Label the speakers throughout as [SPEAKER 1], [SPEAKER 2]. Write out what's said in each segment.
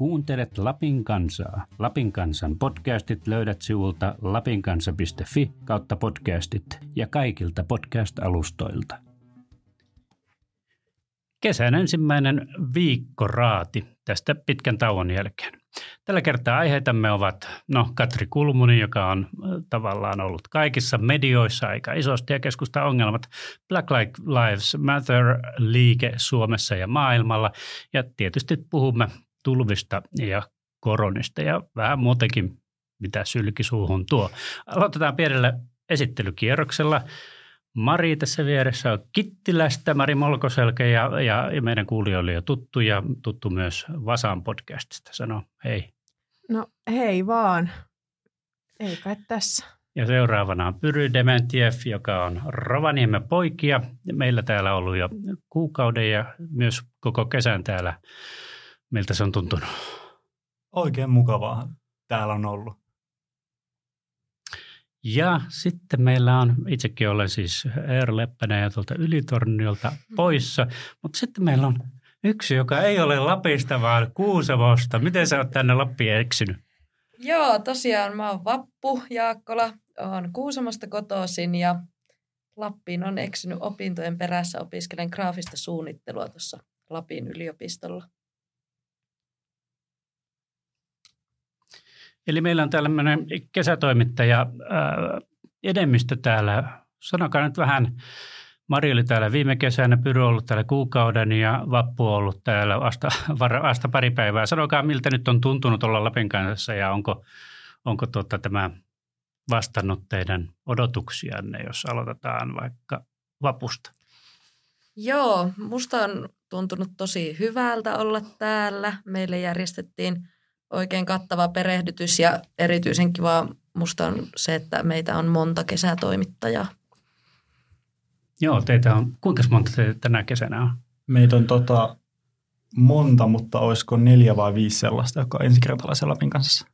[SPEAKER 1] Kuuntelet Lapin kansaa. Lapin kansan podcastit löydät sivulta lapinkansa.fi kautta podcastit ja kaikilta podcast-alustoilta. Kesän ensimmäinen viikko raati tästä pitkän tauon jälkeen. Tällä kertaa aiheitamme ovat no, Katri Kulmuni, joka on tavallaan ollut kaikissa medioissa aika isosti ja keskusta ongelmat, Black Lives Matter-liike Suomessa ja maailmalla ja tietysti puhumme tulvista ja koronista ja vähän muutenkin, mitä sylkisuuhun tuo. Aloitetaan pienellä esittelykierroksella. Mari tässä vieressä on Kittilästä, Mari Molkoselkä ja, ja, ja meidän kuulijoille jo tuttu ja tuttu myös Vasan podcastista. Sano hei.
[SPEAKER 2] No hei vaan. Ei kai tässä.
[SPEAKER 1] Ja seuraavana on Pyry Dementiev, joka on Rovaniemen poikia. Meillä täällä ollut jo kuukauden ja myös koko kesän täällä. Miltä se on tuntunut?
[SPEAKER 3] Oikein mukavaa täällä on ollut.
[SPEAKER 1] Ja sitten meillä on, itsekin olen siis Eero Leppänen ja tuolta Ylitorniolta poissa, mutta sitten meillä on yksi, joka ei ole Lapista, vaan Kuusamosta. Miten sä oot tänne Lappiin eksynyt?
[SPEAKER 4] Joo, tosiaan mä oon Vappu Jaakkola, oon Kuusamosta kotoisin ja Lappiin on eksynyt opintojen perässä. Opiskelen graafista suunnittelua tuossa Lapin yliopistolla.
[SPEAKER 1] Eli meillä on tällainen kesätoimittaja ää, edemmistö täällä. Sanokaa nyt vähän, Mari oli täällä viime kesänä, Pyry ollut täällä kuukauden ja Vappu on ollut täällä vasta, vasta pari päivää. Sanokaa, miltä nyt on tuntunut olla Lapin kanssa ja onko, onko tuota, tämä vastannut teidän odotuksianne, jos aloitetaan vaikka Vapusta?
[SPEAKER 4] Joo, musta on tuntunut tosi hyvältä olla täällä. Meille järjestettiin – oikein kattava perehdytys ja erityisen kiva musta on se, että meitä on monta kesätoimittajaa.
[SPEAKER 1] Joo, teitä on, kuinka monta teitä tänä kesänä on?
[SPEAKER 3] Meitä on tota, monta, mutta olisiko neljä vai viisi sellaista, joka on ensikertalaisen Lapin kanssa.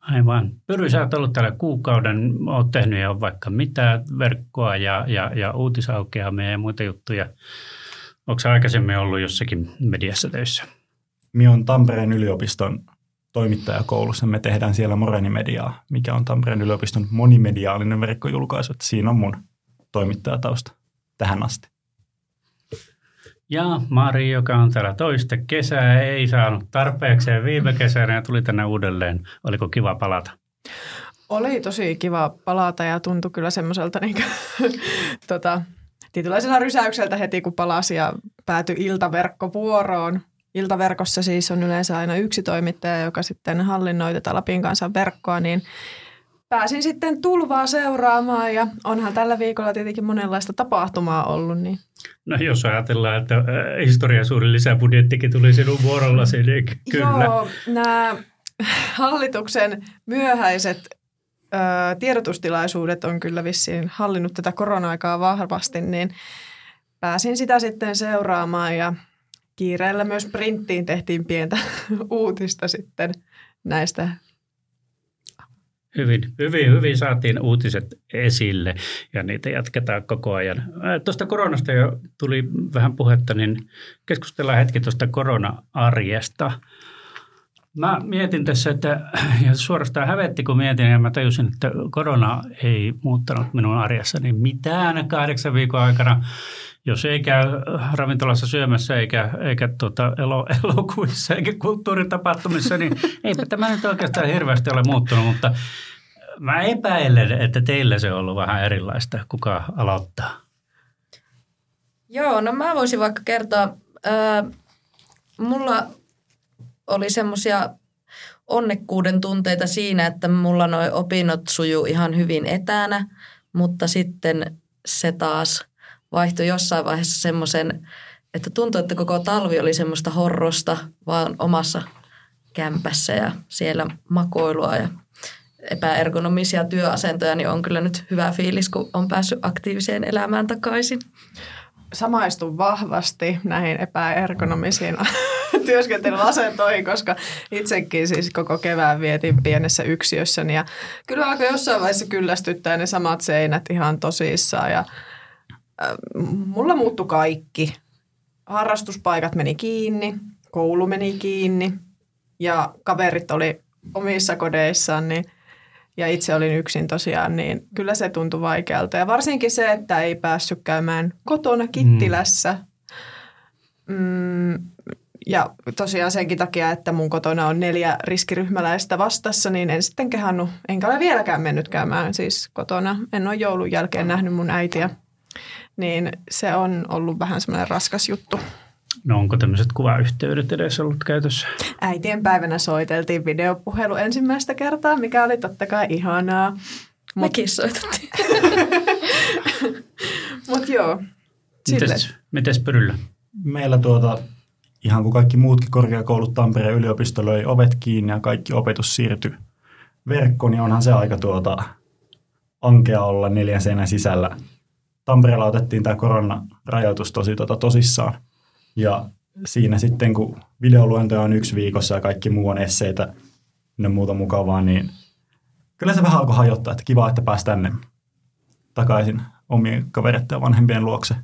[SPEAKER 1] Aivan. Pyry, sä oot ollut täällä kuukauden, oot tehnyt jo vaikka mitä verkkoa ja, ja, ja uutisaukeamia ja muita juttuja. Onko aikaisemmin ollut jossakin mediassa töissä?
[SPEAKER 3] Minä olen Tampereen yliopiston toimittajakoulussa. Me tehdään siellä Moreni-mediaa, mikä on Tampereen yliopiston monimediaalinen verkkojulkaisu. Siinä on mun toimittajatausta tähän asti.
[SPEAKER 1] Ja Mari, joka on täällä toista kesää, ei saanut tarpeekseen viime kesänä ja tuli tänne uudelleen. Oliko kiva palata?
[SPEAKER 2] Oli tosi kiva palata ja tuntui kyllä semmoiselta niin tota, tietynlaisella rysäykseltä heti, kun palasi ja päätyi iltaverkkovuoroon iltaverkossa siis on yleensä aina yksi toimittaja, joka sitten hallinnoi tätä Lapin kansan verkkoa, niin pääsin sitten tulvaa seuraamaan ja onhan tällä viikolla tietenkin monenlaista tapahtumaa ollut. Niin.
[SPEAKER 1] No jos ajatellaan, että äh, historian suuri lisäbudjettikin tuli sinun vuorollasi, niin kyllä.
[SPEAKER 2] Joo, nämä hallituksen myöhäiset ö, tiedotustilaisuudet on kyllä vissiin hallinnut tätä korona-aikaa vahvasti, niin pääsin sitä sitten seuraamaan ja kiireellä myös printtiin tehtiin pientä uutista sitten näistä.
[SPEAKER 1] Hyvin, hyvin, hyvin saatiin uutiset esille ja niitä jatketaan koko ajan. Tuosta koronasta jo tuli vähän puhetta, niin keskustellaan hetki tuosta korona-arjesta. Mä mietin tässä, että ja suorastaan hävetti, kun mietin ja mä tajusin, että korona ei muuttanut minun arjessani mitään kahdeksan viikon aikana jos ei käy ravintolassa syömässä eikä, eikä tuota elo, elokuvissa eikä kulttuuritapahtumissa, niin eipä tämä nyt oikeastaan hirveästi ole muuttunut, mutta mä epäilen, että teillä se on ollut vähän erilaista. Kuka aloittaa?
[SPEAKER 4] Joo, no mä voisin vaikka kertoa. Ää, mulla oli semmoisia onnekkuuden tunteita siinä, että mulla noi opinnot sujuu ihan hyvin etänä, mutta sitten se taas – vaihtui jossain vaiheessa semmoisen, että tuntui, että koko talvi oli semmoista horrosta vaan omassa kämpässä ja siellä makoilua ja epäergonomisia työasentoja, niin on kyllä nyt hyvä fiilis, kun on päässyt aktiiviseen elämään takaisin.
[SPEAKER 2] Samaistun vahvasti näihin epäergonomisiin työskentelyasentoihin, koska itsekin siis koko kevään vietin pienessä yksiössä. Ja kyllä alkoi jossain vaiheessa kyllästyttää ne samat seinät ihan tosissaan ja mulla muuttui kaikki. Harrastuspaikat meni kiinni, koulu meni kiinni ja kaverit oli omissa kodeissaan, niin ja itse olin yksin tosiaan, niin kyllä se tuntui vaikealta. Ja varsinkin se, että ei päässyt käymään kotona Kittilässä. Mm, ja tosiaan senkin takia, että mun kotona on neljä riskiryhmäläistä vastassa, niin en sitten kehannut, enkä ole vieläkään mennyt käymään siis kotona. En ole joulun jälkeen nähnyt mun äitiä. Niin se on ollut vähän semmoinen raskas juttu.
[SPEAKER 1] No onko tämmöiset kuvayhteydet edes ollut käytössä?
[SPEAKER 2] Äitien päivänä soiteltiin videopuhelu ensimmäistä kertaa, mikä oli totta kai ihanaa.
[SPEAKER 4] Mut... Mekin soitettiin.
[SPEAKER 2] Mutta joo.
[SPEAKER 1] Mites, mites Pyryllä?
[SPEAKER 3] Meillä tuota, ihan kuin kaikki muutkin korkeakoulut Tampereen yliopisto löi ovet kiinni ja kaikki opetus siirtyi verkkoon, niin onhan se aika tuota, ankea olla neljän seinän sisällä. Tampereella otettiin tämä koronarajoitus tosi tuota, tosissaan. Ja siinä sitten, kun videoluentoja on yksi viikossa ja kaikki muu on esseitä ja muuta mukavaa, niin kyllä se vähän alkoi hajottaa, että kiva, että pääsi tänne takaisin omien kavereiden ja vanhempien luokse.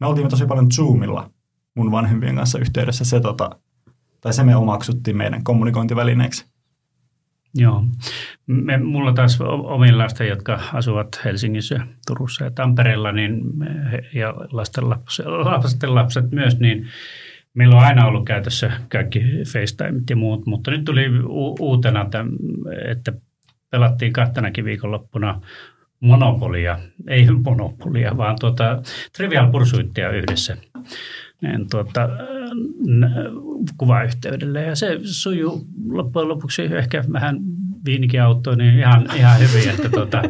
[SPEAKER 3] Me oltiin tosi paljon Zoomilla mun vanhempien kanssa yhteydessä. Se, tota, tai se me omaksuttiin meidän kommunikointivälineeksi.
[SPEAKER 1] Joo. Me, mulla taas omilla lasten, jotka asuvat Helsingissä, Turussa ja Tampereella, niin, ja lasten, lapset, lapset myös, niin meillä on aina ollut käytössä kaikki FaceTime ja muut, mutta nyt tuli u- uutena, että pelattiin kahtenakin viikonloppuna Monopolia, ei Monopolia, vaan tuota Trivial Pursuittia yhdessä niin tuota, kuvayhteydelle. Ja se sujuu loppujen lopuksi ehkä vähän viinikin auttoi niin ihan, ihan hyvin, että tuota,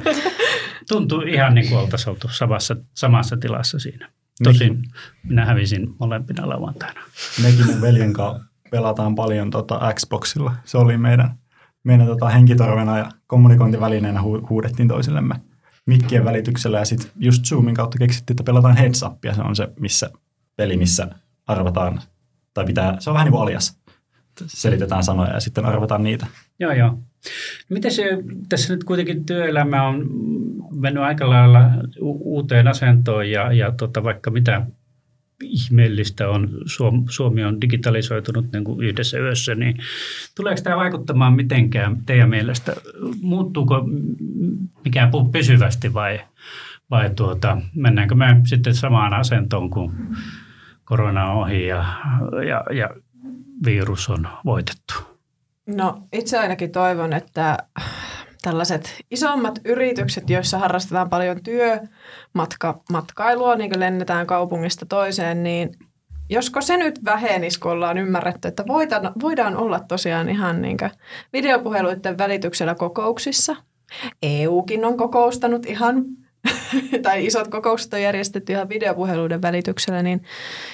[SPEAKER 1] tuntuu ihan niin kuin oltaisiin oltu samassa, samassa tilassa siinä. Tosin Mekin. minä hävisin molempina lauantaina.
[SPEAKER 3] Mekin mun veljen kanssa pelataan paljon tota Xboxilla. Se oli meidän, meidän tota henkitorvena ja kommunikointivälineenä hu- huudettiin toisillemme mikkien välityksellä ja sitten just Zoomin kautta keksittiin, että pelataan heads upia. Se on se, missä peli, missä arvataan, tai pitää, se on vähän niin kuin alias. Selitetään sanoja ja sitten arvataan niitä.
[SPEAKER 1] Joo, joo. Miten se, tässä nyt kuitenkin työelämä on mennyt aika lailla uuteen asentoon ja, ja tota, vaikka mitä ihmeellistä on, Suomi on digitalisoitunut niin kuin yhdessä yössä, niin tuleeko tämä vaikuttamaan mitenkään teidän mielestä? Muuttuuko mikään pysyvästi vai, vai tuota, mennäänkö me sitten samaan asentoon kuin korona on ohi ja, ja, ja virus on voitettu?
[SPEAKER 2] No itse ainakin toivon, että tällaiset isommat yritykset, joissa harrastetaan paljon työmatkailua, niin kuin lennetään kaupungista toiseen, niin josko se nyt vähenisi, kun ollaan ymmärretty, että voidaan, voidaan olla tosiaan ihan niin videopuheluiden välityksellä kokouksissa. EUkin on kokoustanut ihan tai isot kokoukset on järjestetty ihan videopuheluiden välityksellä, niin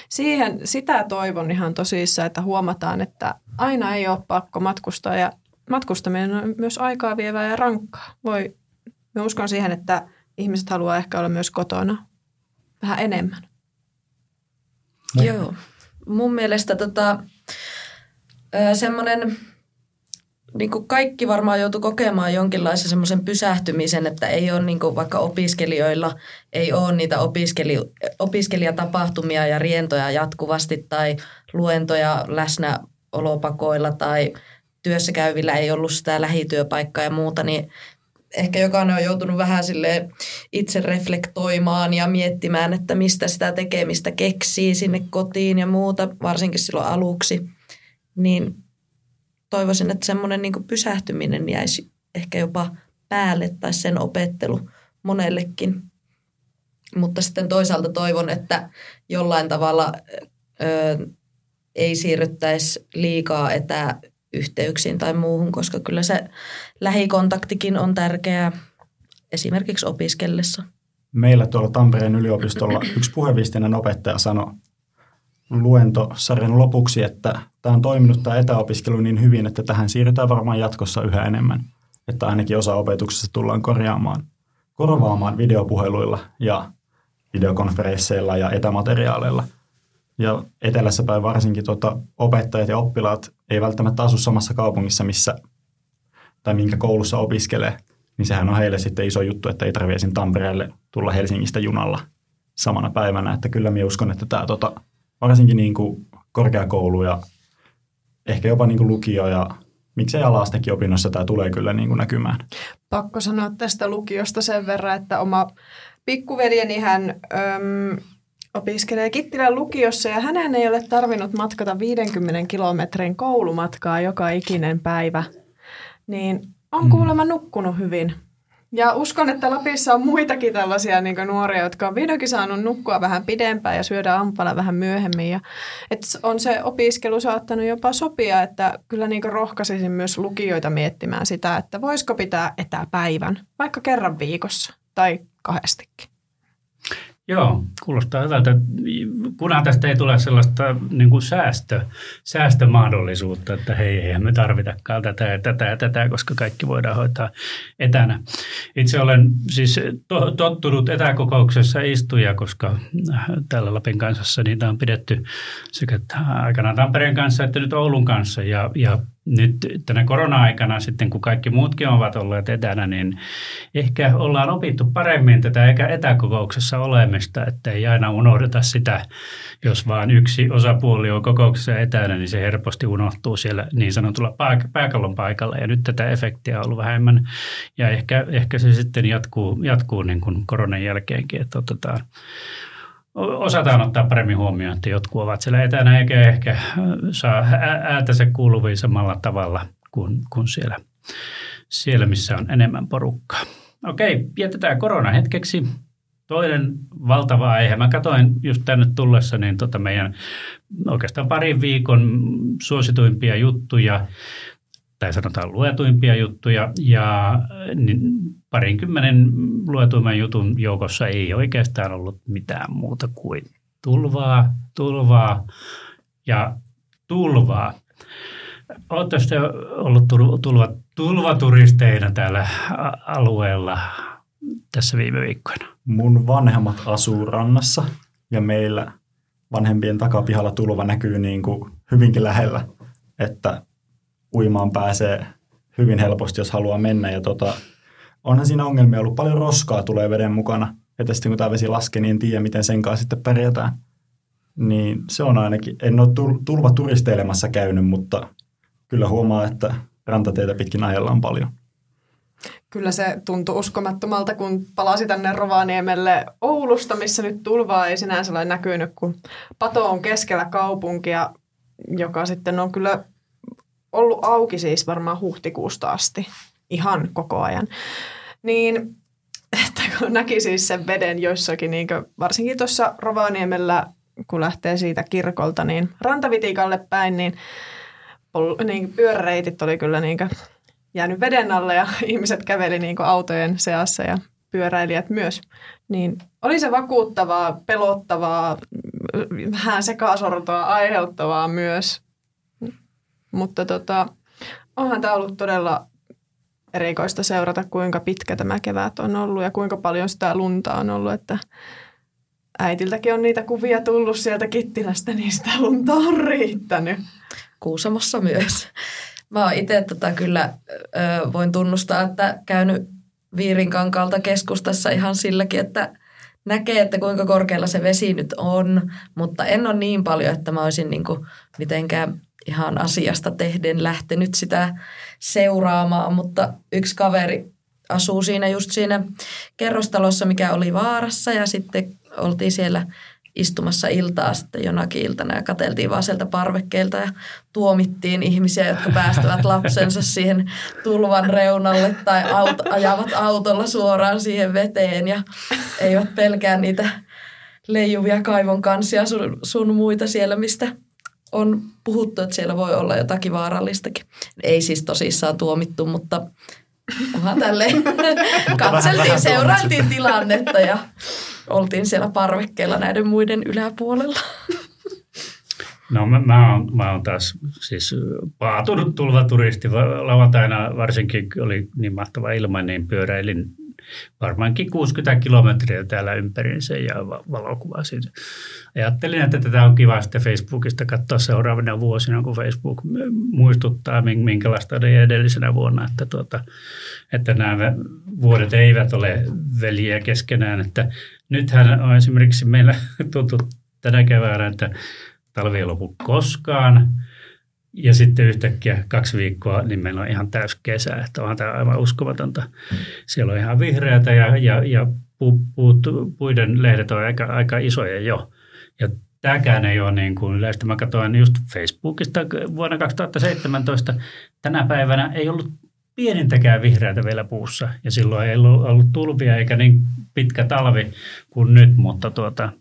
[SPEAKER 2] siihen, sitä toivon ihan tosissaan, että huomataan, että aina ei ole pakko matkustaa ja matkustaminen on myös aikaa vievää ja rankkaa. Voi, mä uskon siihen, että ihmiset haluaa ehkä olla myös kotona vähän enemmän.
[SPEAKER 4] Joo. Mun mielestä tota, semmoinen niin kuin kaikki varmaan joutu kokemaan jonkinlaisen semmoisen pysähtymisen, että ei ole niin kuin vaikka opiskelijoilla, ei ole niitä opiskeli, opiskelijatapahtumia ja rientoja jatkuvasti tai luentoja läsnäolopakoilla tai työssä käyvillä ei ollut sitä lähityöpaikkaa ja muuta, niin ehkä jokainen on joutunut vähän sille itse reflektoimaan ja miettimään, että mistä sitä tekemistä keksii sinne kotiin ja muuta, varsinkin silloin aluksi. Niin toivoisin, että semmoinen niin pysähtyminen jäisi ehkä jopa päälle tai sen opettelu monellekin. Mutta sitten toisaalta toivon, että jollain tavalla ö, ei siirryttäisi liikaa etäyhteyksiin tai muuhun, koska kyllä se lähikontaktikin on tärkeää esimerkiksi opiskellessa.
[SPEAKER 3] Meillä tuolla Tampereen yliopistolla yksi puheviestinnän opettaja sanoi luentosarjan lopuksi, että tämä on toiminut tämä etäopiskelu niin hyvin, että tähän siirrytään varmaan jatkossa yhä enemmän. Että ainakin osa opetuksesta tullaan korjaamaan, korvaamaan videopuheluilla ja videokonferensseilla ja etämateriaaleilla. Ja etelässä päin varsinkin tuota, opettajat ja oppilaat ei välttämättä asu samassa kaupungissa, missä tai minkä koulussa opiskelee, niin sehän on heille sitten iso juttu, että ei tarvitse Tampereelle tulla Helsingistä junalla samana päivänä. Että kyllä minä uskon, että tämä tota, varsinkin niin kuin korkeakoulu ja ehkä jopa niin kuin lukio ja miksei alastekin opinnoissa tämä tulee kyllä niin kuin näkymään.
[SPEAKER 2] Pakko sanoa tästä lukiosta sen verran, että oma pikkuveljeni hän öm, opiskelee Kittilän lukiossa ja hänen ei ole tarvinnut matkata 50 kilometrin koulumatkaa joka ikinen päivä. Niin on kuulemma nukkunut hyvin. Ja uskon, että Lapissa on muitakin tällaisia niin nuoria, jotka on vihdoinkin saanut nukkua vähän pidempään ja syödä ampala vähän myöhemmin. Ja, että on se opiskelu saattanut jopa sopia, että kyllä niin rohkaisisin myös lukijoita miettimään sitä, että voisiko pitää etäpäivän vaikka kerran viikossa tai kahdestikin.
[SPEAKER 1] Joo, kuulostaa hyvältä. Kunhan tästä ei tule sellaista niin kuin säästö, säästömahdollisuutta, että hei, eihän me tarvitakaan tätä ja tätä ja tätä, koska kaikki voidaan hoitaa etänä. Itse olen siis to, tottunut etäkokouksessa istuja, koska täällä Lapin kansassa niitä on pidetty sekä aikanaan Tampereen kanssa että nyt Oulun kanssa. Ja, ja nyt tänä korona-aikana sitten, kun kaikki muutkin ovat olleet etänä, niin ehkä ollaan opittu paremmin tätä etäkokouksessa olemista, että ei aina unohdeta sitä, jos vaan yksi osapuoli on kokouksessa etänä, niin se helposti unohtuu siellä niin sanotulla pääkallon paikalla. Ja nyt tätä efektiä on ollut vähemmän ja ehkä, ehkä se sitten jatkuu, jatkuu niin kuin koronan jälkeenkin, että otetaan osataan ottaa paremmin huomioon, että jotkut ovat siellä etänä eikä ehkä saa ääntänsä kuuluviin samalla tavalla kuin, kuin siellä, siellä, missä on enemmän porukkaa. Okei, jätetään korona hetkeksi. Toinen valtava aihe. Mä katsoin just tänne tullessa niin tota meidän oikeastaan parin viikon suosituimpia juttuja tai sanotaan luetuimpia juttuja, ja niin parinkymmenen luetuimman jutun joukossa ei oikeastaan ollut mitään muuta kuin tulvaa, tulvaa ja tulvaa. Oletteko ollut tulva, tulvaturisteina täällä alueella tässä viime viikkoina?
[SPEAKER 3] Mun vanhemmat asuu rannassa ja meillä vanhempien takapihalla tulva näkyy niin kuin hyvinkin lähellä, että uimaan pääsee hyvin helposti, jos haluaa mennä. Ja tota, onhan siinä ongelmia ollut. Paljon roskaa tulee veden mukana. Että sitten kun tämä vesi laskee, niin en tiedä, miten sen kanssa sitten pärjätään. Niin se on ainakin, en ole tulva turisteilemassa käynyt, mutta kyllä huomaa, että rantateitä pitkin ajalla on paljon.
[SPEAKER 2] Kyllä se tuntui uskomattomalta, kun palasi tänne Rovaniemelle Oulusta, missä nyt tulvaa ei sinänsä ole näkynyt, kun pato on keskellä kaupunkia, joka sitten on kyllä ollut auki siis varmaan huhtikuusta asti ihan koko ajan. Niin että kun näki siis sen veden joissakin, niin varsinkin tuossa Rovaniemellä, kun lähtee siitä kirkolta, niin rantavitikalle päin, niin, niin pyöräreitit oli kyllä niin jäänyt veden alle ja ihmiset käveli niin autojen seassa ja pyöräilijät myös. Niin oli se vakuuttavaa, pelottavaa, vähän sekasortoa aiheuttavaa myös. Mutta tota, onhan tämä ollut todella erikoista seurata, kuinka pitkä tämä kevät on ollut ja kuinka paljon sitä lunta on ollut, että äitiltäkin on niitä kuvia tullut sieltä Kittilästä, niin sitä lunta on riittänyt.
[SPEAKER 4] Kuusamossa myös. Mä oon itse tota kyllä ö, voin tunnustaa, että käynyt Viirinkankaalta keskustassa ihan silläkin, että näkee, että kuinka korkealla se vesi nyt on, mutta en ole niin paljon, että mä olisin niin kuin mitenkään ihan asiasta tehden lähtenyt sitä seuraamaan, mutta yksi kaveri asuu siinä just siinä kerrostalossa, mikä oli vaarassa ja sitten oltiin siellä istumassa iltaa sitten jonakin iltana ja kateltiin vaan sieltä parvekkeilta ja tuomittiin ihmisiä, jotka päästävät lapsensa siihen tulvan reunalle tai auto, ajavat autolla suoraan siihen veteen ja eivät pelkää niitä leijuvia kaivon kansia sun, sun muita siellä, mistä on puhuttu, että siellä voi olla jotakin vaarallistakin. Ei siis tosissaan tuomittu, mutta onhan tälleen katseltiin, seurailtiin tilannetta ja oltiin siellä parvekkeella näiden muiden yläpuolella.
[SPEAKER 1] No mä, mä, oon, mä oon taas siis paatunut tulvaturisti. Lauantaina varsinkin oli niin mahtava ilma, niin pyöräilin varmaankin 60 kilometriä täällä ympäriinsä ja valokuvasin. Ajattelin, että tätä on kiva sitten Facebookista katsoa seuraavina vuosina, kun Facebook muistuttaa, minkälaista oli edellisenä vuonna, että, tuota, että nämä vuodet eivät ole veljiä keskenään. Että nythän on esimerkiksi meillä tuntuu tänä keväänä, että talvi ei lopu koskaan. Ja sitten yhtäkkiä kaksi viikkoa, niin meillä on ihan täys kesä, että onhan tämä aivan uskomatonta. Siellä on ihan vihreätä ja, ja, ja pu, puut, puiden lehdet on aika, aika isoja jo. Ja tämäkään ei ole niin kuin yleistä. Mä katsoin just Facebookista vuonna 2017. Tänä päivänä ei ollut pienintäkään vihreätä vielä puussa. Ja silloin ei ollut, ollut tulvia eikä niin pitkä talvi kuin nyt, mutta tuota,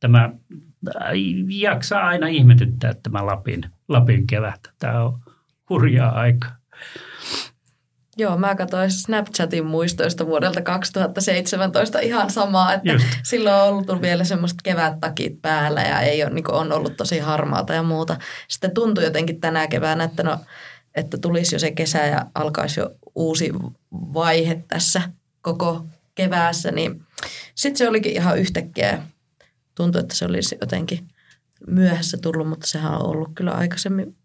[SPEAKER 1] tämä jaksaa aina ihmetyttää tämä Lapin, Lapin kevät. Tämä on hurjaa aika.
[SPEAKER 4] Joo, mä katsoin Snapchatin muistoista vuodelta 2017 ihan samaa, että Just. silloin on ollut vielä semmoista kevättakit päällä ja ei ole, niin on ollut tosi harmaata ja muuta. Sitten tuntui jotenkin tänä keväänä, että, no, että tulisi jo se kesä ja alkaisi jo uusi vaihe tässä koko keväässä, niin sitten se olikin ihan yhtäkkiä. Tuntui, että se olisi jotenkin myöhässä tullut, mutta sehän on ollut kyllä aikaisemmin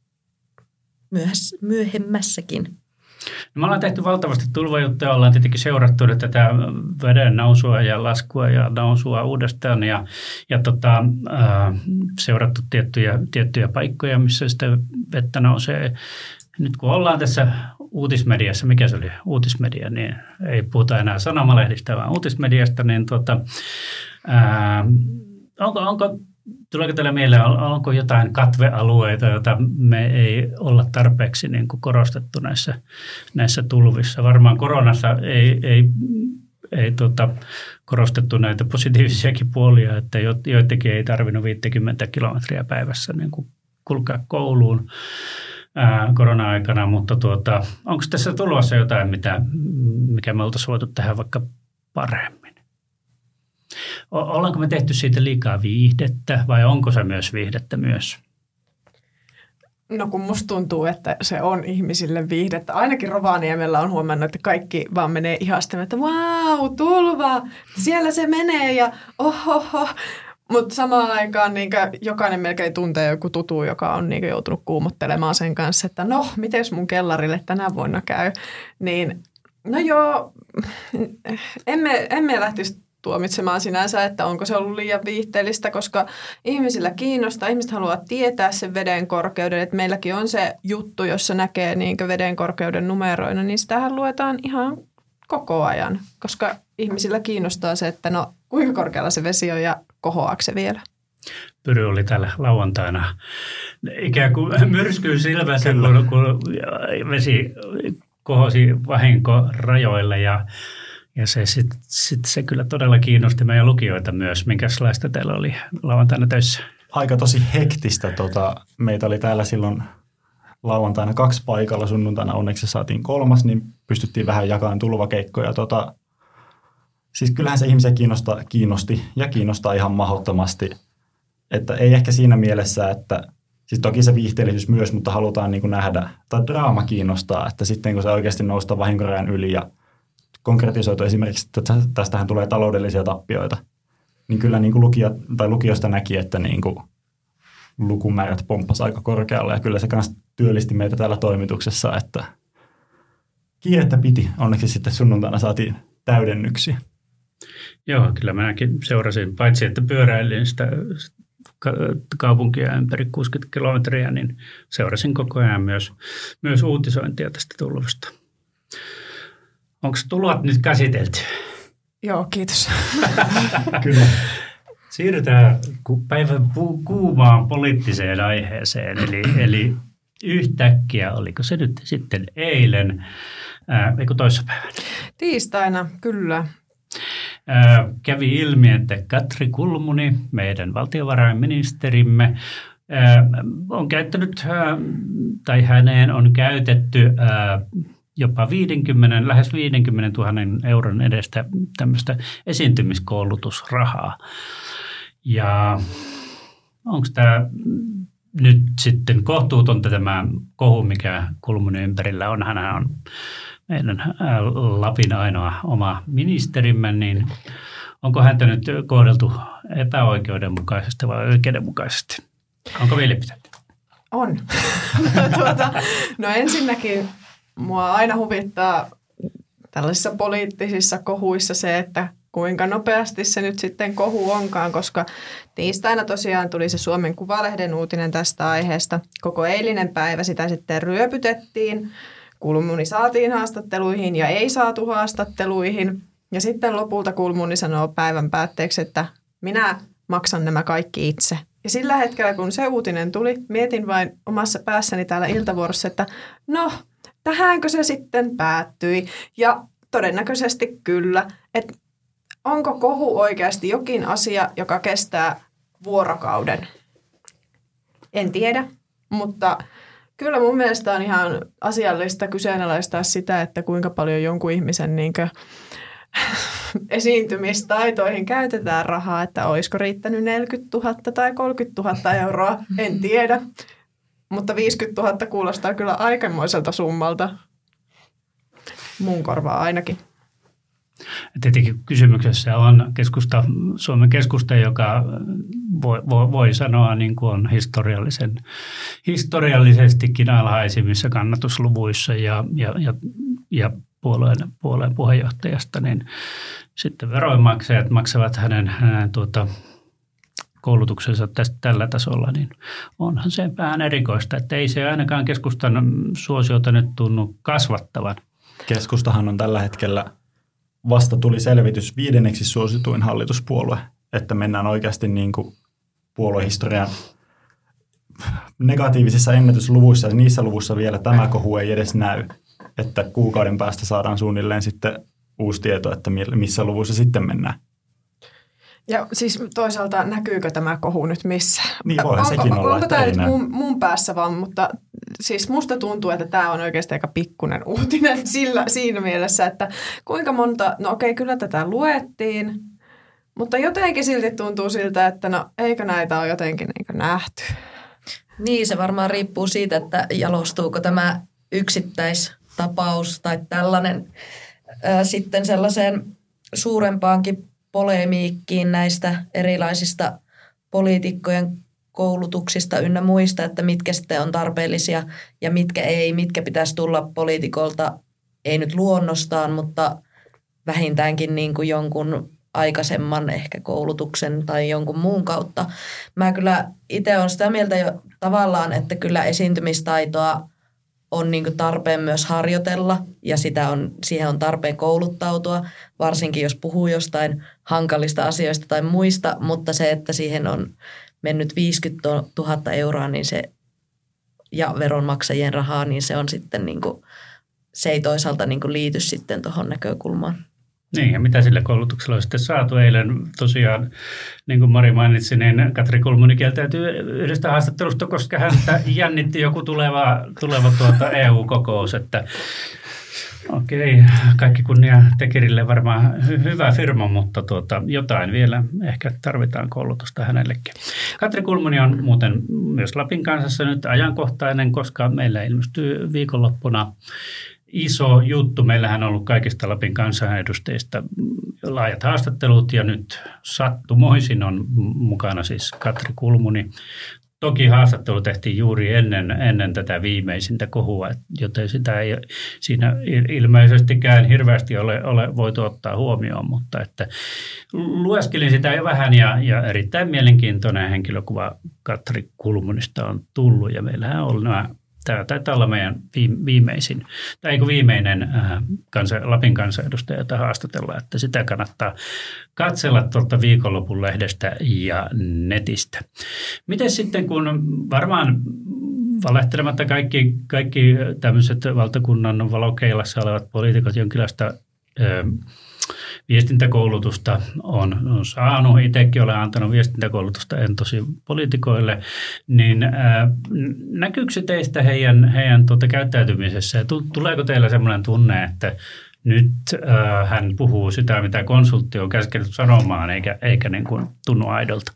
[SPEAKER 4] myöhässä, myöhemmässäkin.
[SPEAKER 1] No me ollaan tehty valtavasti tulvajuttuja, ollaan tietenkin seurattu tätä veden nousua ja laskua ja nousua uudestaan ja, ja tota, äh, seurattu tiettyjä, tiettyjä paikkoja, missä sitä vettä nousee. Nyt kun ollaan tässä uutismediassa, mikä se oli uutismedia, niin ei puhuta enää sanomalehdistä, vaan uutismediasta, niin tota, ää, onko, onko Tuleeko teille mieleen, onko jotain katvealueita, joita me ei olla tarpeeksi niin kuin korostettu näissä, näissä tulvissa? Varmaan koronassa ei, ei, ei tota, korostettu näitä positiivisiakin puolia, että joidenkin ei tarvinnut 50 kilometriä päivässä niin kuin kulkea kouluun korona-aikana, mutta tuota, onko tässä tulossa jotain, mitä, mikä me oltaisiin voitu tehdä vaikka paremmin? Ollaanko me tehty siitä liikaa viihdettä vai onko se myös viihdettä myös?
[SPEAKER 2] No kun musta tuntuu, että se on ihmisille viihdettä. Ainakin Rovaniemellä on huomannut, että kaikki vaan menee ihastamaan, että wow, tulva, siellä se menee ja ohoho. Mutta samaan aikaan niin jokainen melkein tuntee joku tutu, joka on niin joutunut kuumottelemaan sen kanssa, että no, miten mun kellarille tänä vuonna käy. Niin no joo, emme, emme lähtisi tuomitsemaan sinänsä, että onko se ollut liian viihteellistä, koska ihmisillä kiinnostaa, ihmiset haluaa tietää sen veden korkeuden, että meilläkin on se juttu, jossa näkee niin veden korkeuden numeroina, niin sitähän luetaan ihan koko ajan, koska ihmisillä kiinnostaa se, että no kuinka korkealla se vesi on ja kohoaako se vielä.
[SPEAKER 1] Pyry oli tällä lauantaina ikään kuin myrskyy silmässä, kun, kun vesi kohosi vahinkorajoille ja ja se, sit, sit se kyllä todella kiinnosti meidän lukijoita myös. Minkälaista teillä oli lauantaina töissä?
[SPEAKER 3] Aika tosi hektistä. Tota, meitä oli täällä silloin lauantaina kaksi paikalla, sunnuntaina onneksi saatiin kolmas, niin pystyttiin vähän jakamaan tulvakeikkoja. Tota, siis kyllähän se ihmisiä kiinnosta, kiinnosti ja kiinnostaa ihan mahdottomasti. Että ei ehkä siinä mielessä, että siis toki se viihteellisyys myös, mutta halutaan niin kuin nähdä, tai draama kiinnostaa, että sitten kun se oikeasti nousta vahinkorajan yli ja – konkretisoitu esimerkiksi, että tästähän tulee taloudellisia tappioita, niin kyllä niin kuin lukija, tai lukijoista näki, että niin kuin lukumäärät pomppas aika korkealle ja kyllä se myös työllisti meitä täällä toimituksessa, että kiirettä piti. Onneksi sitten sunnuntaina saatiin täydennyksiä.
[SPEAKER 1] Joo, kyllä minäkin seurasin, paitsi että pyöräilin sitä kaupunkia ympäri 60 kilometriä, niin seurasin koko ajan myös, myös uutisointia tästä tulvasta. Onko tulot nyt käsitelty?
[SPEAKER 2] Joo, kiitos.
[SPEAKER 3] Kyllä.
[SPEAKER 1] Siirrytään päivän kuumaan poliittiseen aiheeseen, eli, eli yhtäkkiä, oliko se nyt sitten eilen, ää, eikö toissapäivänä?
[SPEAKER 2] Tiistaina, kyllä.
[SPEAKER 1] Ää, kävi ilmi, että Katri Kulmuni, meidän valtiovarainministerimme, ää, on käyttänyt, ää, tai häneen on käytetty ää, jopa 50, lähes 50 000 euron edestä tämmöistä esiintymiskoulutusrahaa. Ja onko tämä nyt sitten kohtuutonta tämä kohu, mikä Kulmunin ympärillä on. Hän on meidän Lapin ainoa oma ministerimme, niin onko häntä nyt kohdeltu epäoikeudenmukaisesti vai oikeudenmukaisesti? Onko mielipiteitä?
[SPEAKER 2] On. tuota, no ensinnäkin mua aina huvittaa tällaisissa poliittisissa kohuissa se, että kuinka nopeasti se nyt sitten kohu onkaan, koska tiistaina tosiaan tuli se Suomen Kuvalehden uutinen tästä aiheesta. Koko eilinen päivä sitä sitten ryöpytettiin. Kulmuni saatiin haastatteluihin ja ei saatu haastatteluihin. Ja sitten lopulta Kulmuni sanoo päivän päätteeksi, että minä maksan nämä kaikki itse. Ja sillä hetkellä, kun se uutinen tuli, mietin vain omassa päässäni täällä iltavuorossa, että no, tähänkö se sitten päättyi? Ja todennäköisesti kyllä. Että onko kohu oikeasti jokin asia, joka kestää vuorokauden? En tiedä, mutta kyllä mun mielestä on ihan asiallista kyseenalaistaa sitä, että kuinka paljon jonkun ihmisen niin esiintymistaitoihin käytetään rahaa, että olisiko riittänyt 40 000 tai 30 000 euroa, en tiedä. Mutta 50 000 kuulostaa kyllä aikamoiselta summalta. Mun korvaa ainakin.
[SPEAKER 1] Tietenkin kysymyksessä on keskusta, Suomen keskusta, joka voi, voi, voi sanoa niin kuin on historiallisen, historiallisestikin alhaisimmissa kannatusluvuissa ja, ja, ja, ja puolueen, puolueen puheenjohtajasta, niin sitten veroinmaksajat maksavat hänen, hänen tuota, koulutuksensa tästä, tällä tasolla, niin onhan se vähän erikoista, että ei se ainakaan keskustan suosiota nyt tunnu kasvattavan.
[SPEAKER 3] Keskustahan on tällä hetkellä vasta tuli selvitys viidenneksi suosituin hallituspuolue, että mennään oikeasti niin kuin puoluehistorian negatiivisissa ennätysluvuissa ja niissä luvuissa vielä tämä kohu ei edes näy, että kuukauden päästä saadaan suunnilleen sitten uusi tieto, että missä luvussa sitten mennään.
[SPEAKER 2] Ja siis toisaalta näkyykö tämä kohu nyt missä?
[SPEAKER 3] Niin voihan onko, sekin olla,
[SPEAKER 2] Onko tämä nyt mun, mun päässä vaan, mutta siis musta tuntuu, että tämä on oikeasti aika pikkunen uutinen sillä, siinä mielessä, että kuinka monta, no okei kyllä tätä luettiin, mutta jotenkin silti tuntuu siltä, että no eikö näitä ole jotenkin niin nähty.
[SPEAKER 4] Niin, se varmaan riippuu siitä, että jalostuuko tämä yksittäistapaus tai tällainen ää, sitten sellaiseen suurempaankin polemiikkiin näistä erilaisista poliitikkojen koulutuksista ynnä muista, että mitkä sitten on tarpeellisia ja mitkä ei, mitkä pitäisi tulla poliitikolta, ei nyt luonnostaan, mutta vähintäänkin niin kuin jonkun aikaisemman ehkä koulutuksen tai jonkun muun kautta. Mä kyllä itse olen sitä mieltä jo tavallaan, että kyllä esiintymistaitoa on niin tarpeen myös harjoitella ja sitä on, siihen on tarpeen kouluttautua, varsinkin jos puhuu jostain hankalista asioista tai muista, mutta se, että siihen on mennyt 50 000 euroa niin se, ja veronmaksajien rahaa, niin se on sitten niin kuin, se ei toisaalta niin liity sitten tuohon näkökulmaan.
[SPEAKER 1] Niin, ja mitä sillä koulutuksella on sitten saatu eilen tosiaan, niin kuin Mari mainitsi, niin Katri Kulmuni kieltäytyi yhdestä haastattelusta, koska häntä jännitti joku tuleva, tuleva tuota EU-kokous, että Okei, kaikki kunnia Tekerille varmaan hy- hyvä firma, mutta tuota, jotain vielä ehkä tarvitaan koulutusta hänellekin. Katri Kulmuni on muuten myös Lapin kansassa nyt ajankohtainen, koska meillä ilmestyy viikonloppuna iso juttu. Meillähän on ollut kaikista Lapin kansanedustajista laajat haastattelut ja nyt sattumoisin on mukana siis Katri Kulmuni. Toki haastattelu tehtiin juuri ennen, ennen tätä viimeisintä kohua, joten sitä ei siinä ilmeisestikään hirveästi ole, ole voitu ottaa huomioon, mutta että lueskelin sitä jo vähän ja, ja erittäin mielenkiintoinen henkilökuva Katri Kulmunista on tullut ja meillähän on nämä Tämä taitaa olla meidän viimeisin, tai viimeinen äh, kansa, Lapin kansanedustaja, jota haastatellaan, että sitä kannattaa katsella tuolta viikonlopun lehdestä ja netistä. Miten sitten, kun varmaan valehtelematta kaikki, kaikki tämmöiset valtakunnan valokeilassa olevat poliitikot jonkinlaista ö, viestintäkoulutusta on, saanut. Itsekin olen antanut viestintäkoulutusta en tosi poliitikoille. Niin ää, näkyykö se teistä heidän, heidän tuota käyttäytymisessä? Ja tuleeko teillä sellainen tunne, että nyt ää, hän puhuu sitä, mitä konsultti on käskenyt sanomaan, eikä, eikä niin kuin tunnu aidolta?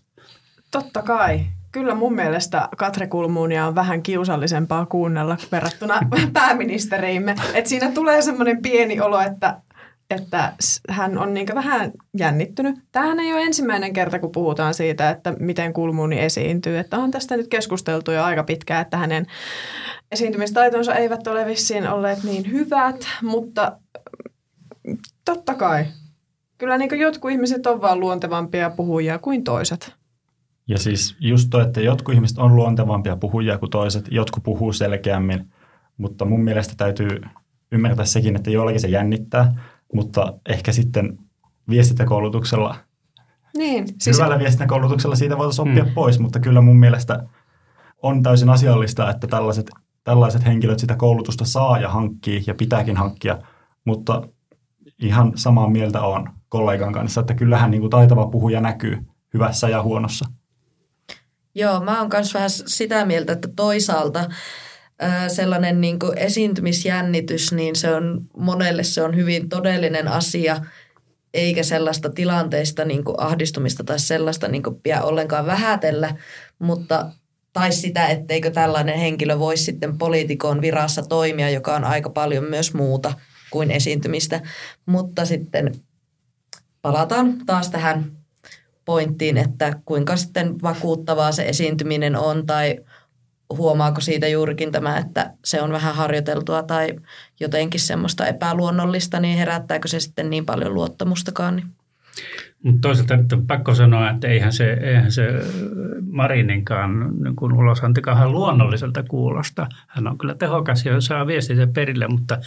[SPEAKER 2] Totta kai. Kyllä mun mielestä Katre Kulmuunia on vähän kiusallisempaa kuunnella verrattuna pääministeriimme. Et siinä tulee semmoinen pieni olo, että että hän on niin vähän jännittynyt. Tämähän ei ole ensimmäinen kerta, kun puhutaan siitä, että miten Kulmuuni esiintyy. Että on tästä nyt keskusteltu jo aika pitkään, että hänen esiintymistaitonsa eivät ole vissiin olleet niin hyvät, mutta totta kai kyllä niin jotkut ihmiset on vaan luontevampia puhujia kuin toiset.
[SPEAKER 3] Ja siis just toi, että jotkut ihmiset on luontevampia puhujia kuin toiset, jotkut puhuu selkeämmin, mutta mun mielestä täytyy ymmärtää sekin, että jollakin se jännittää, mutta ehkä sitten viestintäkoulutuksella,
[SPEAKER 2] niin, siis...
[SPEAKER 3] hyvällä viestintäkoulutuksella siitä voitaisiin oppia mm. pois, mutta kyllä mun mielestä on täysin asiallista, että tällaiset, tällaiset henkilöt sitä koulutusta saa ja hankkii ja pitääkin hankkia, mutta ihan samaa mieltä on kollegan kanssa, että kyllähän niin kuin taitava puhuja näkyy hyvässä ja huonossa.
[SPEAKER 4] Joo, mä oon myös vähän sitä mieltä, että toisaalta sellainen niin kuin esiintymisjännitys, niin se on monelle se on hyvin todellinen asia, eikä sellaista tilanteista niin kuin ahdistumista tai sellaista niin kuin pidä ollenkaan vähätellä, mutta tai sitä, etteikö tällainen henkilö voisi sitten poliitikon virassa toimia, joka on aika paljon myös muuta kuin esiintymistä. Mutta sitten palataan taas tähän pointtiin, että kuinka sitten vakuuttavaa se esiintyminen on tai huomaako siitä juurikin tämä, että se on vähän harjoiteltua tai jotenkin semmoista epäluonnollista, niin herättääkö se sitten niin paljon luottamustakaan? Niin.
[SPEAKER 1] Mutta toisaalta nyt on pakko sanoa, että eihän se, eihän se Marininkaan niin ulosantikaan luonnolliselta kuulosta. Hän on kyllä tehokas ja saa viestiä perille, mutta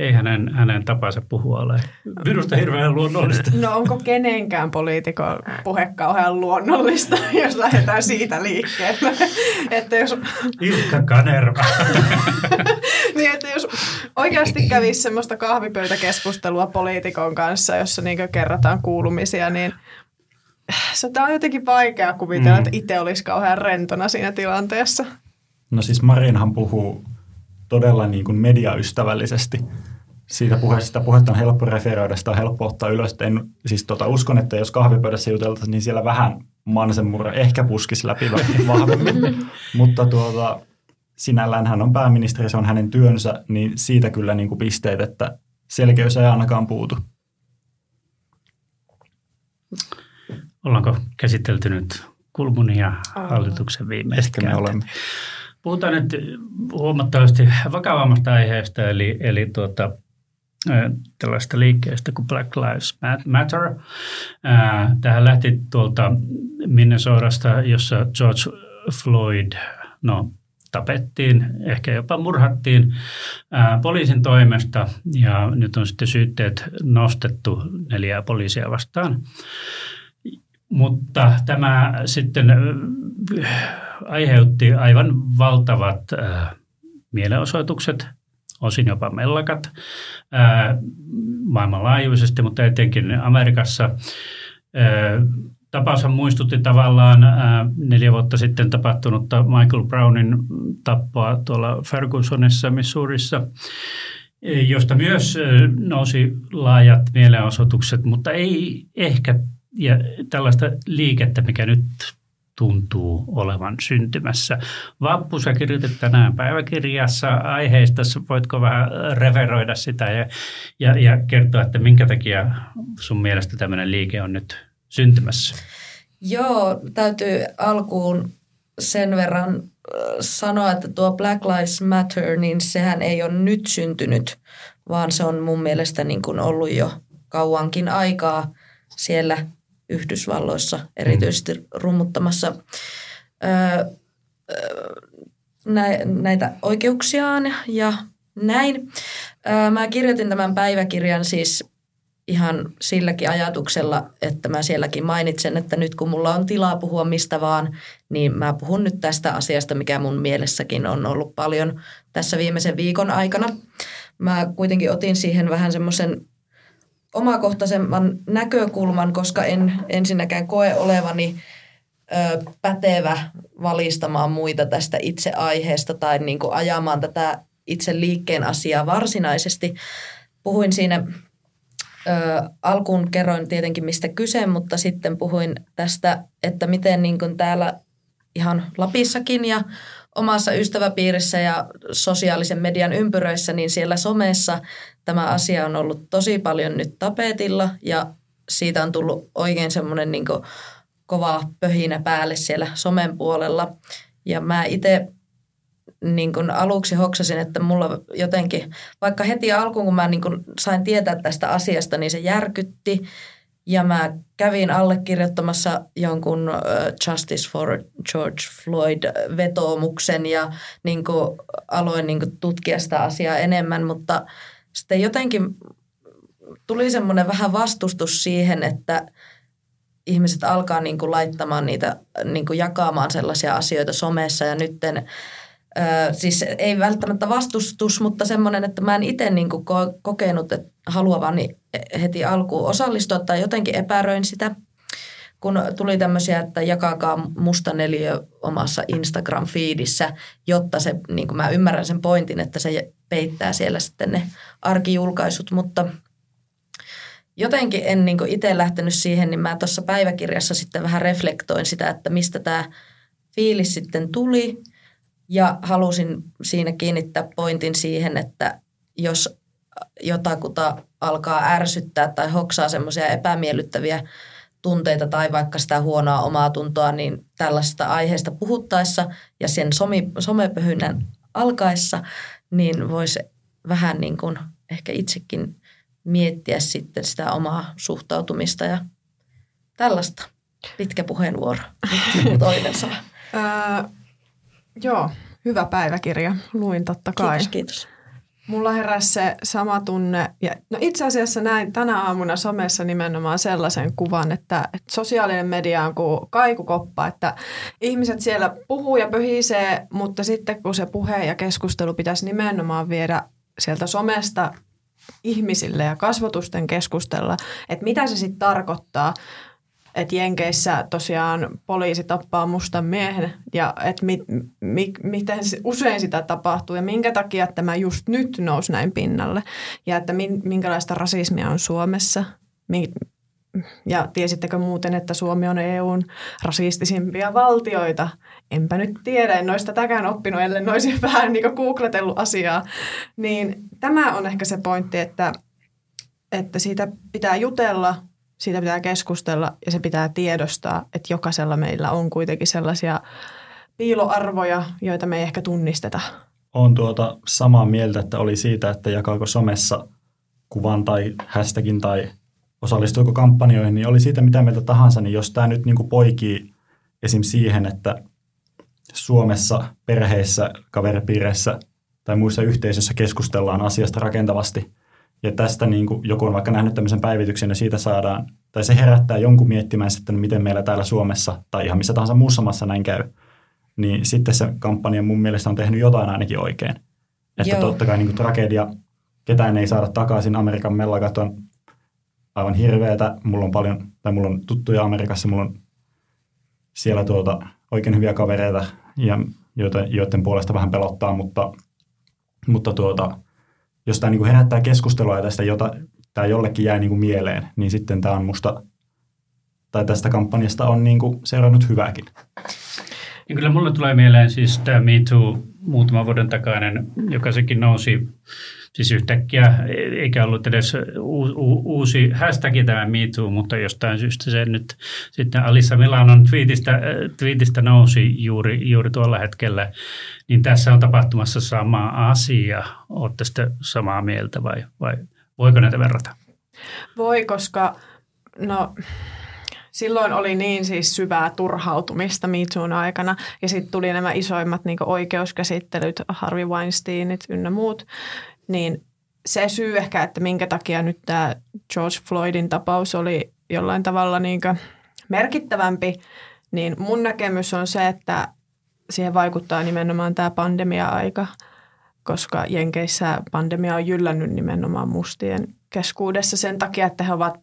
[SPEAKER 1] ei hänen, hänen tapansa puhua ole minusta hirveän luonnollista.
[SPEAKER 2] No onko kenenkään poliitikon puhe kauhean luonnollista, jos lähdetään siitä liikkeelle? että jos...
[SPEAKER 1] Ilkka Kanerva.
[SPEAKER 2] niin, että jos oikeasti kävisi semmoista kahvipöytäkeskustelua poliitikon kanssa, jossa niin kerrotaan kuulumisia, niin se on jotenkin vaikea kuvitella, mm. että itse olisi kauhean rentona siinä tilanteessa.
[SPEAKER 3] No siis Marinhan puhuu todella niin kuin mediaystävällisesti. Siitä puheesta, puhetta on helppo referoida, sitä on helppo ottaa ylös. En, siis tota, uskon, että jos kahvipöydässä juteltaisiin, niin siellä vähän mansenmurre ehkä puskisi läpi vahvemmin. Mutta tuota, sinällään hän on pääministeri, se on hänen työnsä, niin siitä kyllä niin kuin pisteet, että selkeys ei ainakaan puutu.
[SPEAKER 1] Ollaanko käsitelty nyt Kulmunia hallituksen viimeistä
[SPEAKER 3] Ehkä me olemme.
[SPEAKER 1] Puhutaan nyt huomattavasti vakavammasta aiheesta, eli, eli tuota, tällaista liikkeestä kuin Black Lives Matter. Tähän lähti tuolta Minnesotasta, jossa George Floyd no, tapettiin, ehkä jopa murhattiin poliisin toimesta ja nyt on sitten syytteet nostettu neljää poliisia vastaan. Mutta tämä sitten aiheutti aivan valtavat äh, mielenosoitukset, osin jopa mellakat äh, maailmanlaajuisesti, mutta etenkin Amerikassa. Äh, tapaushan muistutti tavallaan äh, neljä vuotta sitten tapahtunutta Michael Brownin tappoa tuolla Fergusonissa, Missourissa, josta myös äh, nousi laajat mielenosoitukset, mutta ei ehkä ja tällaista liikettä, mikä nyt tuntuu olevan syntymässä. Vappu, sä kirjoitit tänään päiväkirjassa aiheista, voitko vähän referoida sitä ja, ja, ja kertoa, että minkä takia sun mielestä tämmöinen liike on nyt syntymässä?
[SPEAKER 4] Joo, täytyy alkuun sen verran sanoa, että tuo Black Lives Matter, niin sehän ei ole nyt syntynyt, vaan se on mun mielestä niin kuin ollut jo kauankin aikaa siellä Yhdysvalloissa erityisesti mm. rummuttamassa öö, näitä oikeuksiaan ja näin. Öö, mä kirjoitin tämän päiväkirjan siis ihan silläkin ajatuksella, että mä sielläkin mainitsen, että nyt kun mulla on tilaa puhua mistä vaan, niin mä puhun nyt tästä asiasta, mikä mun mielessäkin on ollut paljon tässä viimeisen viikon aikana. Mä kuitenkin otin siihen vähän semmoisen omakohtaisemman näkökulman, koska en ensinnäkään koe olevani ö, pätevä valistamaan muita tästä itse aiheesta tai niin kuin ajamaan tätä itse liikkeen asiaa varsinaisesti. Puhuin siinä ö, alkuun kerroin tietenkin mistä kyse, mutta sitten puhuin tästä, että miten niin kuin täällä ihan Lapissakin ja omassa ystäväpiirissä ja sosiaalisen median ympyröissä, niin siellä somessa tämä asia on ollut tosi paljon nyt tapetilla ja siitä on tullut oikein semmoinen niin kova pöhinä päälle siellä somen puolella. Ja mä itse niin kuin aluksi hoksasin, että mulla jotenkin, vaikka heti alkuun kun mä niin kuin sain tietää tästä asiasta, niin se järkytti Ja mä kävin allekirjoittamassa jonkun Justice for George Floyd-vetoomuksen ja niin kuin aloin niin kuin tutkia sitä asiaa enemmän, mutta sitten jotenkin tuli semmoinen vähän vastustus siihen, että ihmiset alkaa niin kuin laittamaan niitä, niin kuin jakamaan sellaisia asioita somessa ja nytten Ö, siis ei välttämättä vastustus, mutta semmoinen, että mä en itse niin kuin kokenut että haluavani heti alkuun osallistua tai jotenkin epäröin sitä, kun tuli tämmöisiä, että jakakaa musta neliö omassa Instagram-fiidissä, jotta se, niin mä ymmärrän sen pointin, että se peittää siellä sitten ne arkijulkaisut, mutta jotenkin en niin itse lähtenyt siihen, niin mä tuossa päiväkirjassa sitten vähän reflektoin sitä, että mistä tämä fiilis sitten tuli – ja halusin siinä kiinnittää pointin siihen, että jos jotakuta alkaa ärsyttää tai hoksaa semmoisia epämiellyttäviä tunteita tai vaikka sitä huonoa omaa tuntoa, niin tällaista aiheesta puhuttaessa ja sen somi, somepöhynän alkaessa, niin voisi vähän niin kuin ehkä itsekin miettiä sitten sitä omaa suhtautumista ja tällaista. Pitkä puheenvuoro. Toinen saa.
[SPEAKER 2] Joo, hyvä päiväkirja. Luin totta kai.
[SPEAKER 4] Kiitos, kiitos.
[SPEAKER 2] Mulla heräsi se sama tunne. Ja, no itse asiassa näin tänä aamuna somessa nimenomaan sellaisen kuvan, että, että sosiaalinen media on kuin kaikukoppa, että ihmiset siellä puhuu ja pöhisee, mutta sitten kun se puhe ja keskustelu pitäisi nimenomaan viedä sieltä somesta ihmisille ja kasvotusten keskustella, että mitä se sitten tarkoittaa, että Jenkeissä tosiaan poliisi tappaa mustan miehen ja että mi, mi, miten usein sitä tapahtuu ja minkä takia tämä just nyt nousi näin pinnalle ja että minkälaista rasismia on Suomessa. Ja tiesittekö muuten, että Suomi on EUn rasistisimpia valtioita? Enpä nyt tiedä, en noista tätäkään oppinut, ellei olisi vähän niin googletellut asiaa. Niin tämä on ehkä se pointti, että, että siitä pitää jutella – siitä pitää keskustella ja se pitää tiedostaa, että jokaisella meillä on kuitenkin sellaisia piiloarvoja, joita me ei ehkä tunnisteta.
[SPEAKER 3] Olen tuota samaa mieltä, että oli siitä, että jakaako somessa kuvan tai hashtagin tai osallistuiko kampanjoihin, niin oli siitä mitä mieltä tahansa, niin jos tämä nyt niin poikii esim. siihen, että Suomessa, perheissä, kaveripiireissä tai muissa yhteisöissä keskustellaan asiasta rakentavasti – ja tästä niin kuin joku on vaikka nähnyt tämmöisen päivityksen ja siitä saadaan, tai se herättää jonkun miettimään sitten, miten meillä täällä Suomessa tai ihan missä tahansa muussa maassa näin käy. Niin sitten se kampanja mun mielestä on tehnyt jotain ainakin oikein. Että Joo. totta kai niin kuin tragedia, ketään ei saada takaisin. Amerikan mellakat on aivan hirveätä. Mulla on paljon, tai mulla on tuttuja Amerikassa, mulla on siellä tuota, oikein hyviä kavereita, ja joiden, joiden puolesta vähän pelottaa, mutta, mutta tuota, jos tämä niin herättää keskustelua ja tästä jota, tämä jollekin jää niin kuin mieleen, niin sitten tämä on musta, tai tästä kampanjasta on niin kuin seurannut hyvääkin.
[SPEAKER 1] Ja kyllä mulle tulee mieleen siis tämä Me Too muutaman vuoden takainen, joka sekin nousi siis yhtäkkiä, eikä ollut edes uusi hashtag tämä MeToo, mutta jostain syystä se nyt sitten Alissa Milanon tweetistä, tweetistä nousi juuri, juuri tuolla hetkellä, niin tässä on tapahtumassa sama asia. Olette sitten samaa mieltä vai, vai voiko näitä verrata?
[SPEAKER 2] Voi, koska no, silloin oli niin siis syvää turhautumista MeToon aikana ja sitten tuli nämä isoimmat niin oikeuskäsittelyt, Harvey Weinsteinit ynnä muut, niin se syy ehkä, että minkä takia nyt tämä George Floydin tapaus oli jollain tavalla niin merkittävämpi, niin mun näkemys on se, että siihen vaikuttaa nimenomaan tämä pandemia-aika, koska Jenkeissä pandemia on jyllännyt nimenomaan mustien keskuudessa sen takia, että he ovat,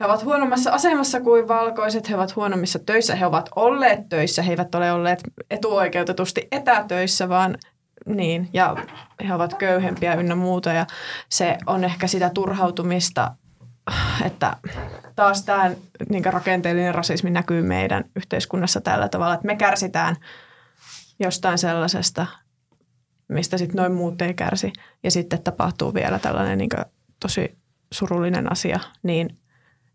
[SPEAKER 2] he ovat huonommassa asemassa kuin valkoiset, he ovat huonommissa töissä, he ovat olleet töissä, he eivät ole olleet etuoikeutetusti etätöissä, vaan niin, ja he ovat köyhempiä ynnä muuta ja se on ehkä sitä turhautumista, että taas tämä niin rakenteellinen rasismi näkyy meidän yhteiskunnassa tällä tavalla, että me kärsitään jostain sellaisesta, mistä sitten noin muut ei kärsi. Ja sitten tapahtuu vielä tällainen niin tosi surullinen asia, niin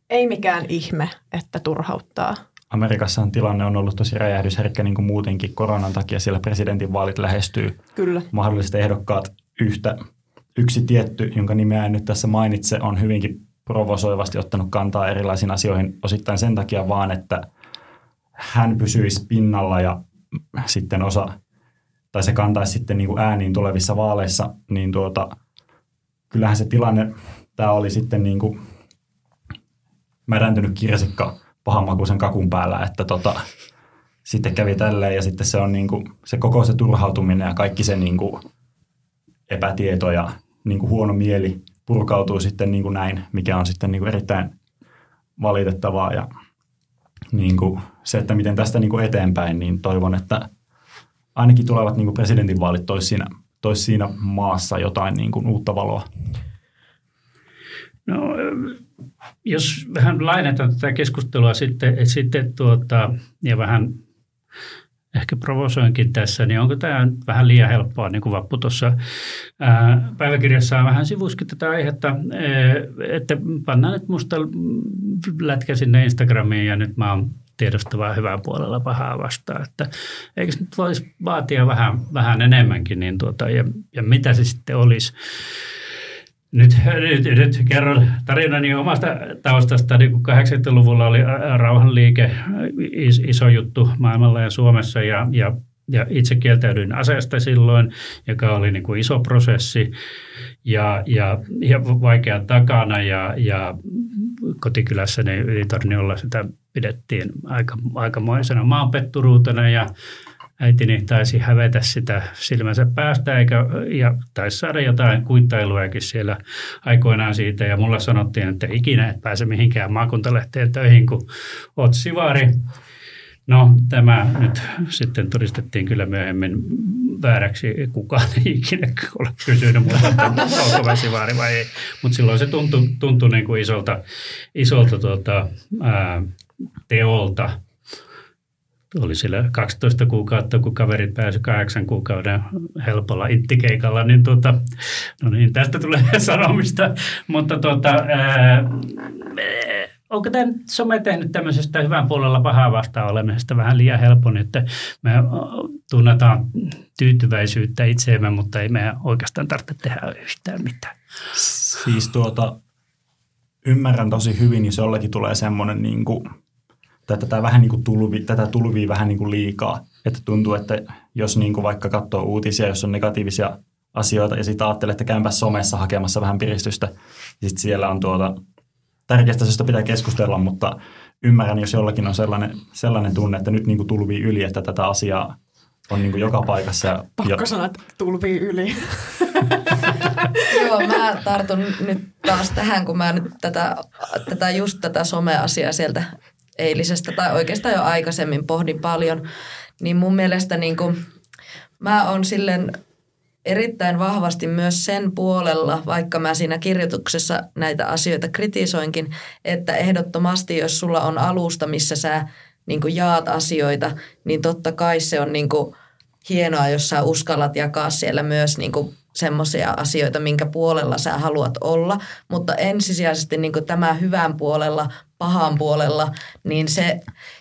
[SPEAKER 2] ei mikään ihme, että turhauttaa –
[SPEAKER 3] Amerikassa tilanne on ollut tosi räjähdysherkkä niin kuin muutenkin koronan takia. Siellä presidentinvaalit lähestyy.
[SPEAKER 2] Kyllä.
[SPEAKER 3] Mahdolliset ehdokkaat yhtä. Yksi tietty, jonka nimeä en nyt tässä mainitse, on hyvinkin provosoivasti ottanut kantaa erilaisiin asioihin osittain sen takia vaan, että hän pysyisi pinnalla ja sitten osa, tai se kantaisi sitten niin kuin ääniin tulevissa vaaleissa, niin tuota, kyllähän se tilanne, tämä oli sitten niin kuin märäntynyt kirsikka pahanmakuisen kakun päällä, että tota, sitten kävi tälleen ja sitten se on niin kuin, se koko se turhautuminen ja kaikki se niin kuin epätieto ja niin kuin huono mieli purkautuu sitten niin kuin näin, mikä on sitten niin kuin erittäin valitettavaa ja niin kuin se, että miten tästä niin kuin eteenpäin, niin toivon, että ainakin tulevat niin kuin presidentinvaalit toisi siinä, toisi siinä maassa jotain niin kuin uutta valoa.
[SPEAKER 1] No, jos vähän lainetaan tätä keskustelua sitten, sitten tuota, ja vähän ehkä provosoinkin tässä, niin onko tämä vähän liian helppoa, niin kuin Vappu tuossa päiväkirjassa vähän sivuskin tätä aihetta, että pannaan nyt musta lätkä sinne Instagramiin ja nyt mä oon tiedostavaa hyvää puolella pahaa vastaan, että eikö nyt voisi vaatia vähän, vähän enemmänkin, niin tuota, ja, ja mitä se sitten olisi. Nyt, nyt, nyt kerron tarinani omasta taustasta. Niin 80-luvulla oli rauhanliike iso juttu maailmalla ja Suomessa ja, ja, ja itse kieltäydyin aseesta silloin, joka oli niin kuin iso prosessi ja, ja, ja vaikea takana ja, ja kotikylässäni Ylitorniolla sitä pidettiin aika, aikamoisena maanpetturuutena ja äitini taisi hävetä sitä silmänsä päästä eikä, ja taisi saada jotain kuittailuakin siellä aikoinaan siitä. Ja mulla sanottiin, että ikinä et pääse mihinkään maakuntalehteen töihin, kun oot sivari. No tämä nyt sitten todistettiin kyllä myöhemmin vääräksi. Kukaan ei ikinä ole kysynyt multa, että onko sivari vai ei. Mutta silloin se tuntui, tuntui niin kuin isolta, isolta tuota, ää, teolta – oli siellä 12 kuukautta, kun kaverit pääsivät kahdeksan kuukauden helpolla ittikeikalla, niin, tuota, no niin tästä tulee sanomista, mutta tuota, ää, onko tämä some tehnyt tämmöisestä hyvän puolella pahaa vastaan olemisesta vähän liian helpon, että me tunnetaan tyytyväisyyttä itseemme, mutta ei me oikeastaan tarvitse tehdä yhtään mitään.
[SPEAKER 3] Siis tuota, ymmärrän tosi hyvin, niin se jollekin tulee semmoinen niin kuin tätä, vähän niin kuin tulvi, tätä tulvii vähän niin kuin liikaa. Että tuntuu, että jos niin kuin vaikka katsoo uutisia, jos on negatiivisia asioita ja sitten ajattelee, että käympä somessa hakemassa vähän piristystä, ja sitten siellä on tuota, tärkeästä asioista pitää keskustella, mutta ymmärrän, jos jollakin on sellainen, sellainen tunne, että nyt niin kuin tulvii yli, että tätä asiaa on niin kuin joka paikassa.
[SPEAKER 2] Pakko ja... sanoa, että tulvii yli.
[SPEAKER 4] Joo, mä tartun nyt taas tähän, kun mä nyt tätä, tätä just tätä someasiaa sieltä eilisestä tai oikeastaan jo aikaisemmin pohdin paljon, niin mun mielestä niin kuin, mä oon silleen erittäin vahvasti myös sen puolella, vaikka mä siinä kirjoituksessa näitä asioita kritisoinkin, että ehdottomasti jos sulla on alusta, missä sä niin kuin jaat asioita, niin totta kai se on niin kuin hienoa, jos sä uskallat jakaa siellä myös niin kuin semmoisia asioita, minkä puolella sä haluat olla, mutta ensisijaisesti niin tämä hyvän puolella, pahan puolella, niin se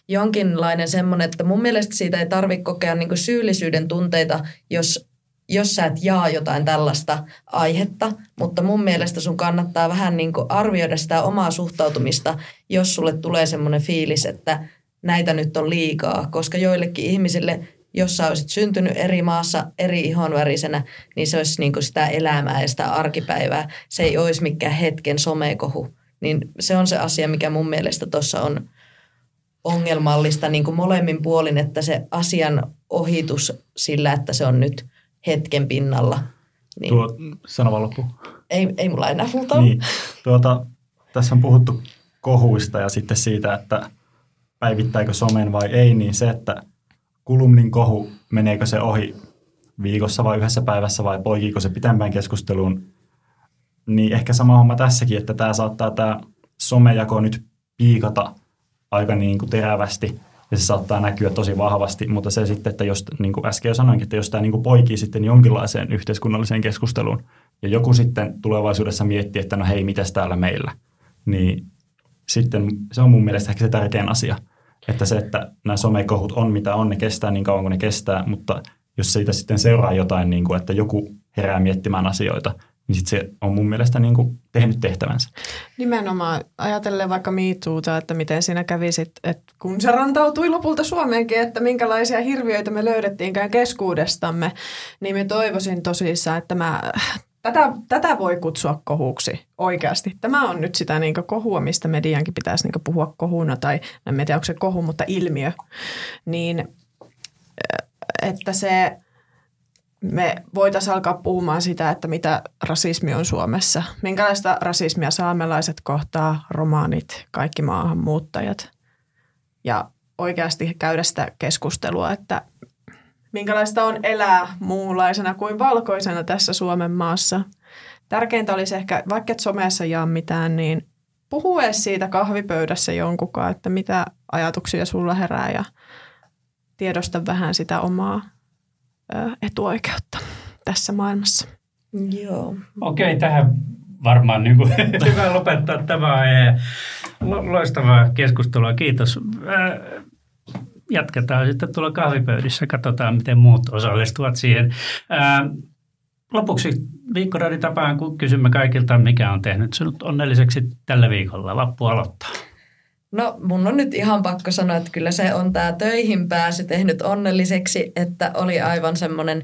[SPEAKER 4] jonkinlainen semmoinen, että mun mielestä siitä ei tarvitse kokea niin syyllisyyden tunteita, jos jos sä et jaa jotain tällaista aihetta, mutta mun mielestä sun kannattaa vähän niin arvioida sitä omaa suhtautumista, jos sulle tulee semmoinen fiilis, että näitä nyt on liikaa, koska joillekin ihmisille jos sä olisit syntynyt eri maassa eri ihonvärisenä, niin se olisi niin kuin sitä elämää ja sitä arkipäivää. Se ei olisi mikään hetken somekohu. Niin se on se asia, mikä mun mielestä tuossa on ongelmallista niin kuin molemmin puolin, että se asian ohitus sillä, että se on nyt hetken pinnalla.
[SPEAKER 3] Niin Tuo, sano vaan loppu.
[SPEAKER 4] Ei, ei mulla enää muuta
[SPEAKER 3] niin, tuota, Tässä on puhuttu kohuista ja sitten siitä, että päivittääkö somen vai ei, niin se, että – kulumnin kohu, meneekö se ohi viikossa vai yhdessä päivässä vai poikiiko se pitempään keskusteluun, niin ehkä sama homma tässäkin, että tämä saattaa tämä somejako nyt piikata aika niin kuin terävästi ja se saattaa näkyä tosi vahvasti, mutta se sitten, että jos, niin kuin äsken jo sanoinkin, että jos tämä niin kuin poikii sitten jonkinlaiseen yhteiskunnalliseen keskusteluun ja joku sitten tulevaisuudessa miettii, että no hei, mitäs täällä meillä, niin sitten se on mun mielestä ehkä se tärkein asia – että se, että nämä somekohut on mitä on, ne kestää niin kauan kuin ne kestää, mutta jos siitä sitten seuraa jotain, niin kuin, että joku herää miettimään asioita, niin sit se on mun mielestä niin kuin tehnyt tehtävänsä.
[SPEAKER 2] Nimenomaan ajatellen vaikka miituuta, että miten siinä kävi että kun se rantautui lopulta Suomeenkin, että minkälaisia hirviöitä me löydettiinkään keskuudestamme, niin me toivoisin tosissaan, että mä, tätä, tätä voi kutsua kohuksi oikeasti. Tämä on nyt sitä niin kohua, mistä mediankin pitäisi niin puhua kohuna, tai en tiedä onko se kohu, mutta ilmiö. Niin, että se me voitaisiin alkaa puhumaan sitä, että mitä rasismi on Suomessa. Minkälaista rasismia saamelaiset kohtaa, romaanit, kaikki maahanmuuttajat. Ja oikeasti käydä sitä keskustelua, että minkälaista on elää muunlaisena kuin valkoisena tässä Suomen maassa. Tärkeintä olisi ehkä, vaikka et somessa jaa mitään, niin puhu edes siitä kahvipöydässä jonkunkaan, että mitä ajatuksia sulla herää ja tiedosta vähän sitä omaa etuoikeutta tässä maailmassa.
[SPEAKER 4] Joo.
[SPEAKER 1] Okei, okay, tähän varmaan niin kuin, hyvä lopettaa tämä aihe. Loistavaa keskustelua, kiitos. Jatketaan sitten tuolla kahvipöydissä, katsotaan miten muut osallistuvat siihen. Lopuksi viikkoradin tapaan, kun kysymme kaikilta, mikä on tehnyt sinut onnelliseksi tällä viikolla. Vappu aloittaa.
[SPEAKER 4] No mun on nyt ihan pakko sanoa, että kyllä se on tämä töihin pääsy tehnyt onnelliseksi, että oli aivan semmoinen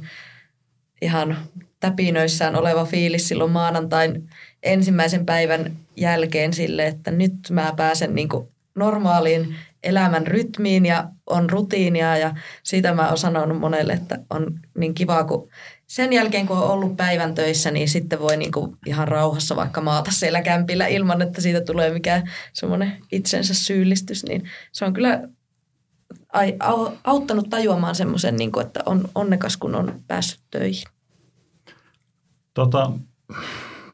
[SPEAKER 4] ihan täpinöissään oleva fiilis silloin maanantain ensimmäisen päivän jälkeen sille, että nyt mä pääsen niin normaaliin elämän rytmiin ja on rutiinia ja siitä mä oon sanonut monelle, että on niin kiva, kun sen jälkeen, kun on ollut päivän töissä, niin sitten voi niin kuin ihan rauhassa vaikka maata siellä kämpillä ilman, että siitä tulee mikään semmoinen itsensä syyllistys. Niin se on kyllä auttanut tajuamaan semmoisen, niin kuin, että on onnekas, kun on päässyt töihin.
[SPEAKER 3] Tota,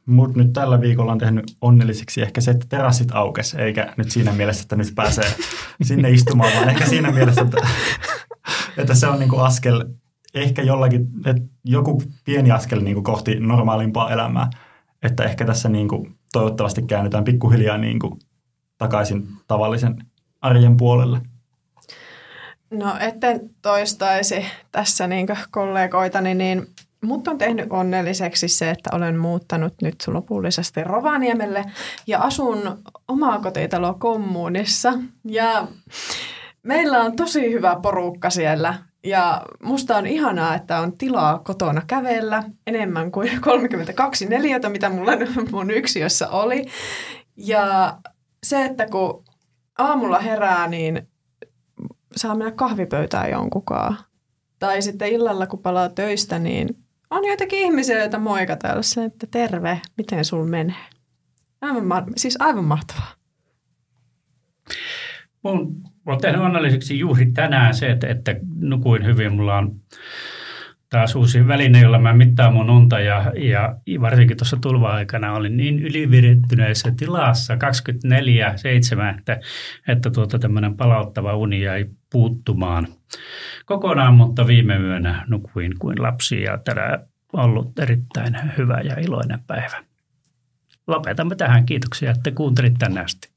[SPEAKER 3] mut nyt tällä viikolla on tehnyt onnelliseksi ehkä se, että terassit aukes, eikä nyt siinä mielessä, että nyt pääsee sinne istumaan, vaan ehkä siinä mielessä, että, että se on niin kuin askel ehkä jollakin, että joku pieni askel niin kuin kohti normaalimpaa elämää. Että ehkä tässä niin kuin toivottavasti käännytään pikkuhiljaa niin kuin takaisin tavallisen arjen puolelle.
[SPEAKER 2] No etten toistaisi tässä niin kollegoitani, niin Mut on tehnyt onnelliseksi se, että olen muuttanut nyt lopullisesti Rovaniemelle ja asun omaa kotitalo kommunissa. Ja meillä on tosi hyvä porukka siellä ja musta on ihanaa, että on tilaa kotona kävellä enemmän kuin 32 neliötä, mitä mulla mun yksiössä oli. Ja se, että kun aamulla herää, niin saa mennä kahvipöytään jonkunkaan. Tai sitten illalla, kun palaa töistä, niin on joitakin ihmisiä, joita moikataan, että terve, miten sul menee. Aivan, siis aivan mahtavaa.
[SPEAKER 1] Mun olen tehnyt onnelliseksi juuri tänään se, että, että nukuin hyvin. Mulla on taas uusi väline, jolla mä mittaan mun unta ja, ja varsinkin tuossa tulva-aikana olin niin ylivirittyneessä tilassa 24-7, että, että tuota tämmöinen palauttava uni jäi puuttumaan kokonaan, mutta viime yönä nukuin kuin lapsi ja tänään on ollut erittäin hyvä ja iloinen päivä. Lopetamme tähän. Kiitoksia, että kuuntelit tänne asti.